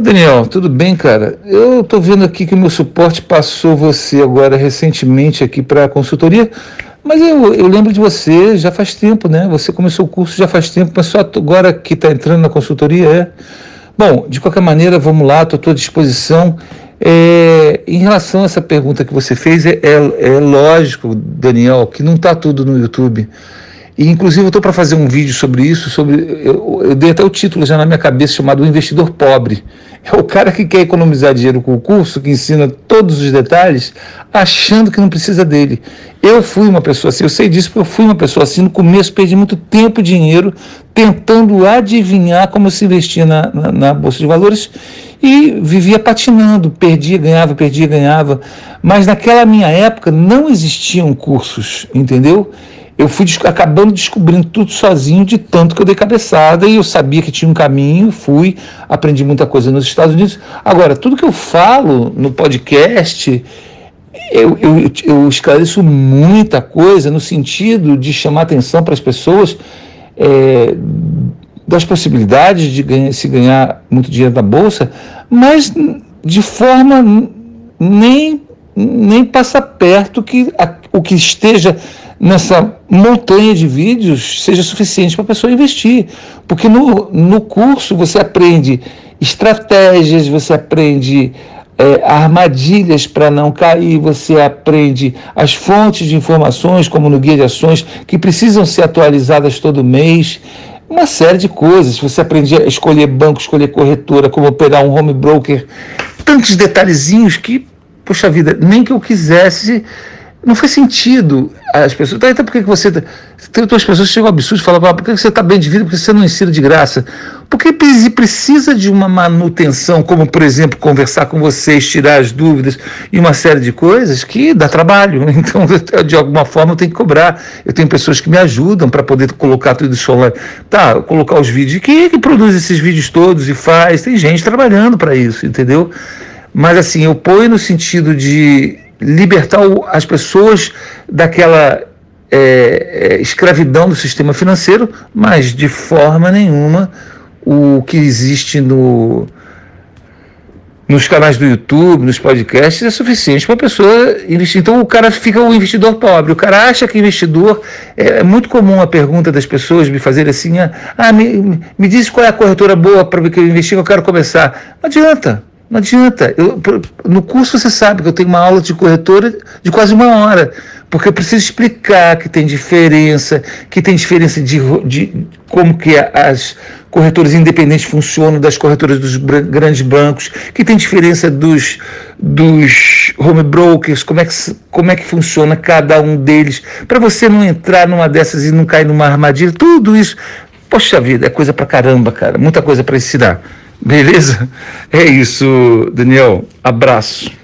Daniel, tudo bem, cara? Eu tô vendo aqui que o meu suporte passou você agora recentemente aqui para a consultoria, mas eu, eu lembro de você já faz tempo, né? Você começou o curso já faz tempo, mas só agora que está entrando na consultoria, é? Bom, de qualquer maneira, vamos lá, estou à tua disposição. É, em relação a essa pergunta que você fez, é, é, é lógico, Daniel, que não está tudo no YouTube. E, inclusive, eu estou para fazer um vídeo sobre isso, sobre. Eu, eu, dei até o título já na minha cabeça, chamado O Investidor Pobre. É o cara que quer economizar dinheiro com o curso, que ensina todos os detalhes, achando que não precisa dele. Eu fui uma pessoa assim, eu sei disso porque eu fui uma pessoa assim. No começo, perdi muito tempo e dinheiro tentando adivinhar como se investia na, na, na Bolsa de Valores e vivia patinando, perdia, ganhava, perdia, ganhava. Mas naquela minha época não existiam cursos, entendeu? Eu fui acabando descobrindo tudo sozinho, de tanto que eu dei cabeçada e eu sabia que tinha um caminho, fui, aprendi muita coisa nos Estados Unidos. Agora, tudo que eu falo no podcast, eu, eu, eu esclareço muita coisa no sentido de chamar atenção para as pessoas é, das possibilidades de ganhar, se ganhar muito dinheiro na Bolsa, mas de forma nem, nem passa perto que a, o que esteja nessa montanha de vídeos seja suficiente para a pessoa investir. Porque no, no curso você aprende estratégias, você aprende é, armadilhas para não cair, você aprende as fontes de informações, como no guia de ações, que precisam ser atualizadas todo mês. Uma série de coisas. Você aprende a escolher banco, escolher corretora, como operar um home broker. Tantos detalhezinhos que, poxa vida, nem que eu quisesse não faz sentido as pessoas. Então, por que você. Tem outras pessoas que chegam ao absurdo e falam, por que você está bem de vida, por que você não ensina de graça? Porque precisa de uma manutenção, como, por exemplo, conversar com vocês, tirar as dúvidas e uma série de coisas que dá trabalho. Então, de alguma forma, eu tenho que cobrar. Eu tenho pessoas que me ajudam para poder colocar tudo isso online. Tá, colocar os vídeos. Quem é que produz esses vídeos todos e faz? Tem gente trabalhando para isso, entendeu? Mas, assim, eu ponho no sentido de libertar as pessoas daquela é, é, escravidão do sistema financeiro, mas de forma nenhuma o que existe no, nos canais do YouTube, nos podcasts, é suficiente para a pessoa investir. Então o cara fica o investidor pobre. O cara acha que investidor. É, é muito comum a pergunta das pessoas me fazer assim: ah, ah me, me diz qual é a corretora boa para que eu investir, eu quero começar. Não adianta. Não adianta. Eu, no curso você sabe que eu tenho uma aula de corretora de quase uma hora, porque eu preciso explicar que tem diferença, que tem diferença de, de como que as corretoras independentes funcionam das corretoras dos grandes bancos, que tem diferença dos, dos home brokers, como é, que, como é que funciona cada um deles, para você não entrar numa dessas e não cair numa armadilha, tudo isso. Poxa vida, é coisa pra caramba, cara, muita coisa para ensinar. Beleza? É isso, Daniel. Abraço.